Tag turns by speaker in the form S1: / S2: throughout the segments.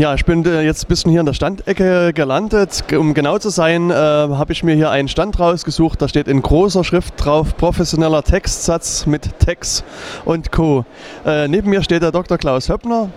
S1: Ja, ich bin äh, jetzt ein bisschen hier in der Standecke gelandet. Um genau zu sein, äh, habe ich mir hier einen Stand rausgesucht. Da steht in großer Schrift drauf professioneller Textsatz mit Text und Co. Äh, neben mir steht der Dr. Klaus Höppner.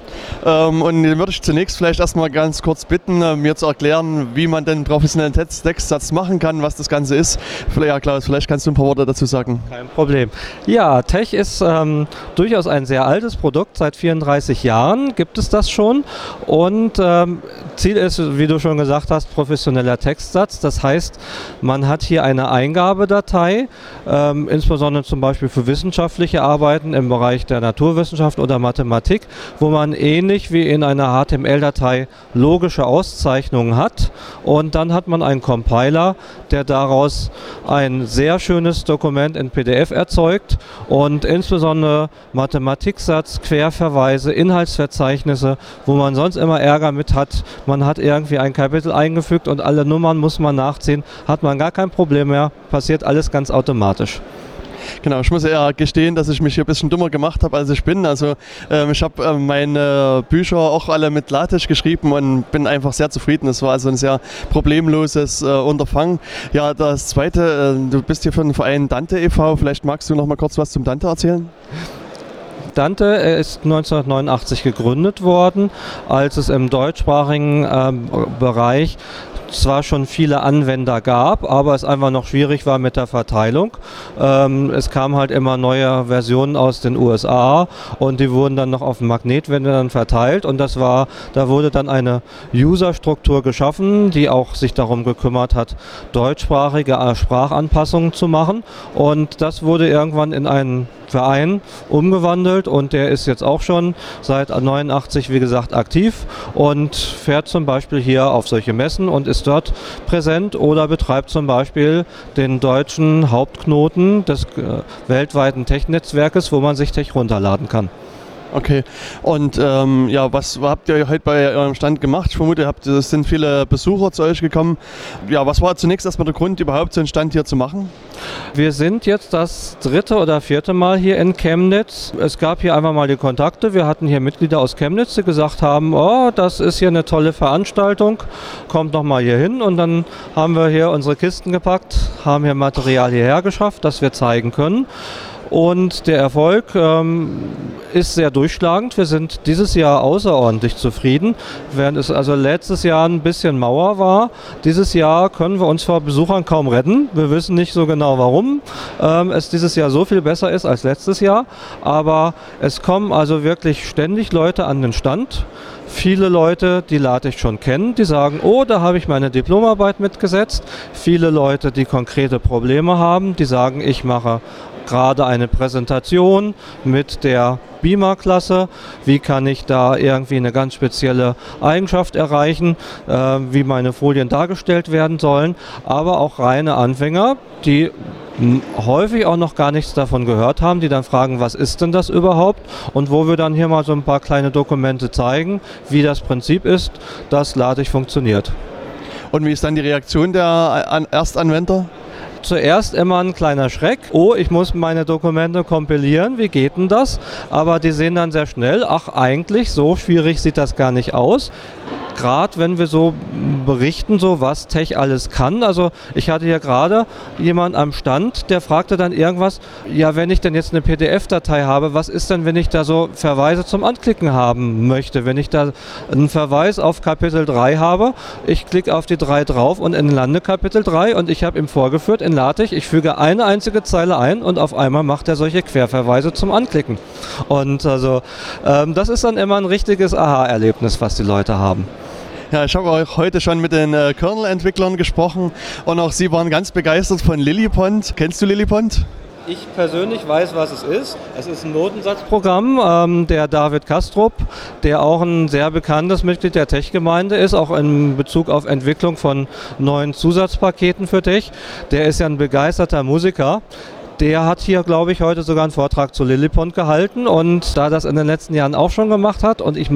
S1: Ähm, und den würde ich zunächst vielleicht erstmal ganz kurz bitten, äh, mir zu erklären, wie man den professionellen Textsatz machen kann, was das Ganze ist. Vielleicht, ja, Klaus, vielleicht kannst du ein paar Worte dazu sagen.
S2: Kein Problem. Ja, Tech ist ähm, durchaus ein sehr altes Produkt. Seit 34 Jahren gibt es das schon. Und und ähm, Ziel ist, wie du schon gesagt hast, professioneller Textsatz. Das heißt, man hat hier eine Eingabedatei, ähm, insbesondere zum Beispiel für wissenschaftliche Arbeiten im Bereich der Naturwissenschaft oder Mathematik, wo man ähnlich wie in einer HTML-Datei logische Auszeichnungen hat. Und dann hat man einen Compiler, der daraus ein sehr schönes Dokument in PDF erzeugt und insbesondere Mathematiksatz, Querverweise, Inhaltsverzeichnisse, wo man sonst immer Ärger mit hat. Man hat irgendwie ein Kapitel eingefügt und alle Nummern muss man nachziehen. Hat man gar kein Problem mehr. Passiert alles ganz automatisch.
S1: Genau, ich muss ja gestehen, dass ich mich hier ein bisschen dummer gemacht habe, als ich bin. Also ähm, ich habe äh, meine Bücher auch alle mit LaTeX geschrieben und bin einfach sehr zufrieden. Es war also ein sehr problemloses äh, Unterfangen. Ja, das Zweite, äh, du bist hier für den Verein Dante e.V. Vielleicht magst du noch mal kurz was zum Dante erzählen?
S2: Dante ist 1989 gegründet worden, als es im deutschsprachigen äh, Bereich zwar schon viele Anwender gab, aber es einfach noch schwierig war mit der Verteilung. Ähm, es kamen halt immer neue Versionen aus den USA und die wurden dann noch auf Magnetwände dann verteilt und das war, da wurde dann eine User-Struktur geschaffen, die auch sich darum gekümmert hat, deutschsprachige äh, Sprachanpassungen zu machen und das wurde irgendwann in einen Verein umgewandelt und der ist jetzt auch schon seit 89 wie gesagt aktiv und fährt zum Beispiel hier auf solche Messen und ist dort präsent oder betreibt zum Beispiel den deutschen Hauptknoten des äh, weltweiten Tech-Netzwerkes, wo man sich Tech runterladen kann.
S1: Okay. Und ähm, ja, was habt ihr heute bei eurem Stand gemacht? Ich vermute, es sind viele Besucher zu euch gekommen. Ja, was war zunächst erstmal der Grund, überhaupt so einen Stand hier zu machen?
S2: Wir sind jetzt das dritte oder vierte Mal hier in Chemnitz. Es gab hier einfach mal die Kontakte. Wir hatten hier Mitglieder aus Chemnitz, die gesagt haben, oh, das ist hier eine tolle Veranstaltung, kommt noch mal hier hin. Und dann haben wir hier unsere Kisten gepackt, haben hier Material hierher geschafft, das wir zeigen können. Und der Erfolg ähm, ist sehr durchschlagend. Wir sind dieses Jahr außerordentlich zufrieden. Während es also letztes Jahr ein bisschen Mauer war, dieses Jahr können wir uns vor Besuchern kaum retten. Wir wissen nicht so genau warum ähm, es dieses Jahr so viel besser ist als letztes Jahr. Aber es kommen also wirklich ständig Leute an den Stand viele Leute, die LaTeX schon kennen, die sagen, oh, da habe ich meine Diplomarbeit mitgesetzt. Viele Leute, die konkrete Probleme haben, die sagen, ich mache gerade eine Präsentation mit der Beamer-Klasse. Wie kann ich da irgendwie eine ganz spezielle Eigenschaft erreichen, äh, wie meine Folien dargestellt werden sollen. Aber auch reine Anfänger, die häufig auch noch gar nichts davon gehört haben, die dann fragen, was ist denn das überhaupt? Und wo wir dann hier mal so ein paar kleine Dokumente zeigen, wie das Prinzip ist, dass LaTeX funktioniert.
S1: Und wie ist dann die Reaktion der Erstanwender?
S2: Zuerst immer ein kleiner Schreck. Oh, ich muss meine Dokumente kompilieren, wie geht denn das? Aber die sehen dann sehr schnell, ach eigentlich, so schwierig sieht das gar nicht aus gerade wenn wir so berichten, so was Tech alles kann. Also ich hatte hier gerade jemand am Stand, der fragte dann irgendwas, ja, wenn ich denn jetzt eine PDF-Datei habe, was ist denn, wenn ich da so Verweise zum Anklicken haben möchte? Wenn ich da einen Verweis auf Kapitel 3 habe, ich klicke auf die 3 drauf und lande Kapitel 3 und ich habe ihm vorgeführt in LaTeX, ich füge eine einzige Zeile ein und auf einmal macht er solche Querverweise zum Anklicken. Und also ähm, das ist dann immer ein richtiges Aha-Erlebnis, was die Leute haben.
S1: Ja, ich habe auch heute schon mit den äh, Kernel-Entwicklern gesprochen und auch sie waren ganz begeistert von Lillipond. Kennst du Lillipond?
S2: Ich persönlich weiß, was es ist. Es ist ein Notensatzprogramm. Ähm, der David Kastrup, der auch ein sehr bekanntes Mitglied der Tech-Gemeinde ist, auch in Bezug auf Entwicklung von neuen Zusatzpaketen für Tech. Der ist ja ein begeisterter Musiker. Der hat hier, glaube ich, heute sogar einen Vortrag zu Lillipond gehalten und da das in den letzten Jahren auch schon gemacht hat und ich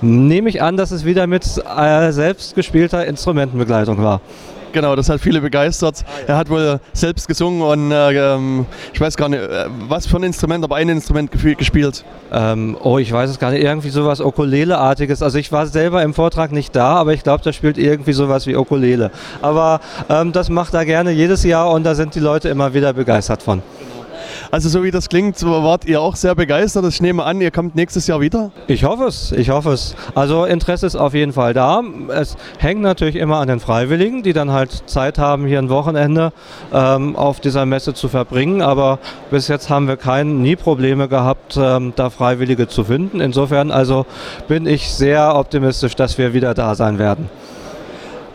S2: nehme ich an, dass es wieder mit äh, selbst gespielter Instrumentenbegleitung war.
S1: Genau, das hat viele begeistert. Er hat wohl selbst gesungen und äh, ähm, ich weiß gar nicht, äh, was für ein Instrument, aber ein Instrument gespielt.
S2: Ähm, oh, ich weiß es gar nicht, irgendwie sowas Ukulele-artiges. Also ich war selber im Vortrag nicht da, aber ich glaube, da spielt irgendwie sowas wie Ukulele. Aber ähm, das macht er gerne jedes Jahr und da sind die Leute immer wieder begeistert von.
S1: Also so wie das klingt, wart ihr auch sehr begeistert. Ich nehme an, ihr kommt nächstes Jahr wieder.
S2: Ich hoffe es, ich hoffe es. Also Interesse ist auf jeden Fall da. Es hängt natürlich immer an den Freiwilligen, die dann halt Zeit haben, hier ein Wochenende ähm, auf dieser Messe zu verbringen. Aber bis jetzt haben wir kein, nie Probleme gehabt, ähm, da Freiwillige zu finden. Insofern also bin ich sehr optimistisch, dass wir wieder da sein werden.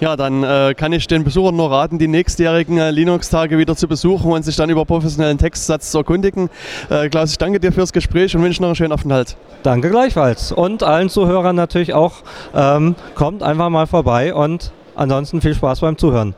S1: Ja, dann äh, kann ich den Besuchern nur raten, die nächstjährigen äh, Linux-Tage wieder zu besuchen und sich dann über professionellen Textsatz zu erkundigen. Äh, Klaus, ich danke dir fürs Gespräch und wünsche noch einen schönen Aufenthalt.
S2: Danke gleichfalls. Und allen Zuhörern natürlich auch, ähm, kommt einfach mal vorbei und ansonsten viel Spaß beim Zuhören.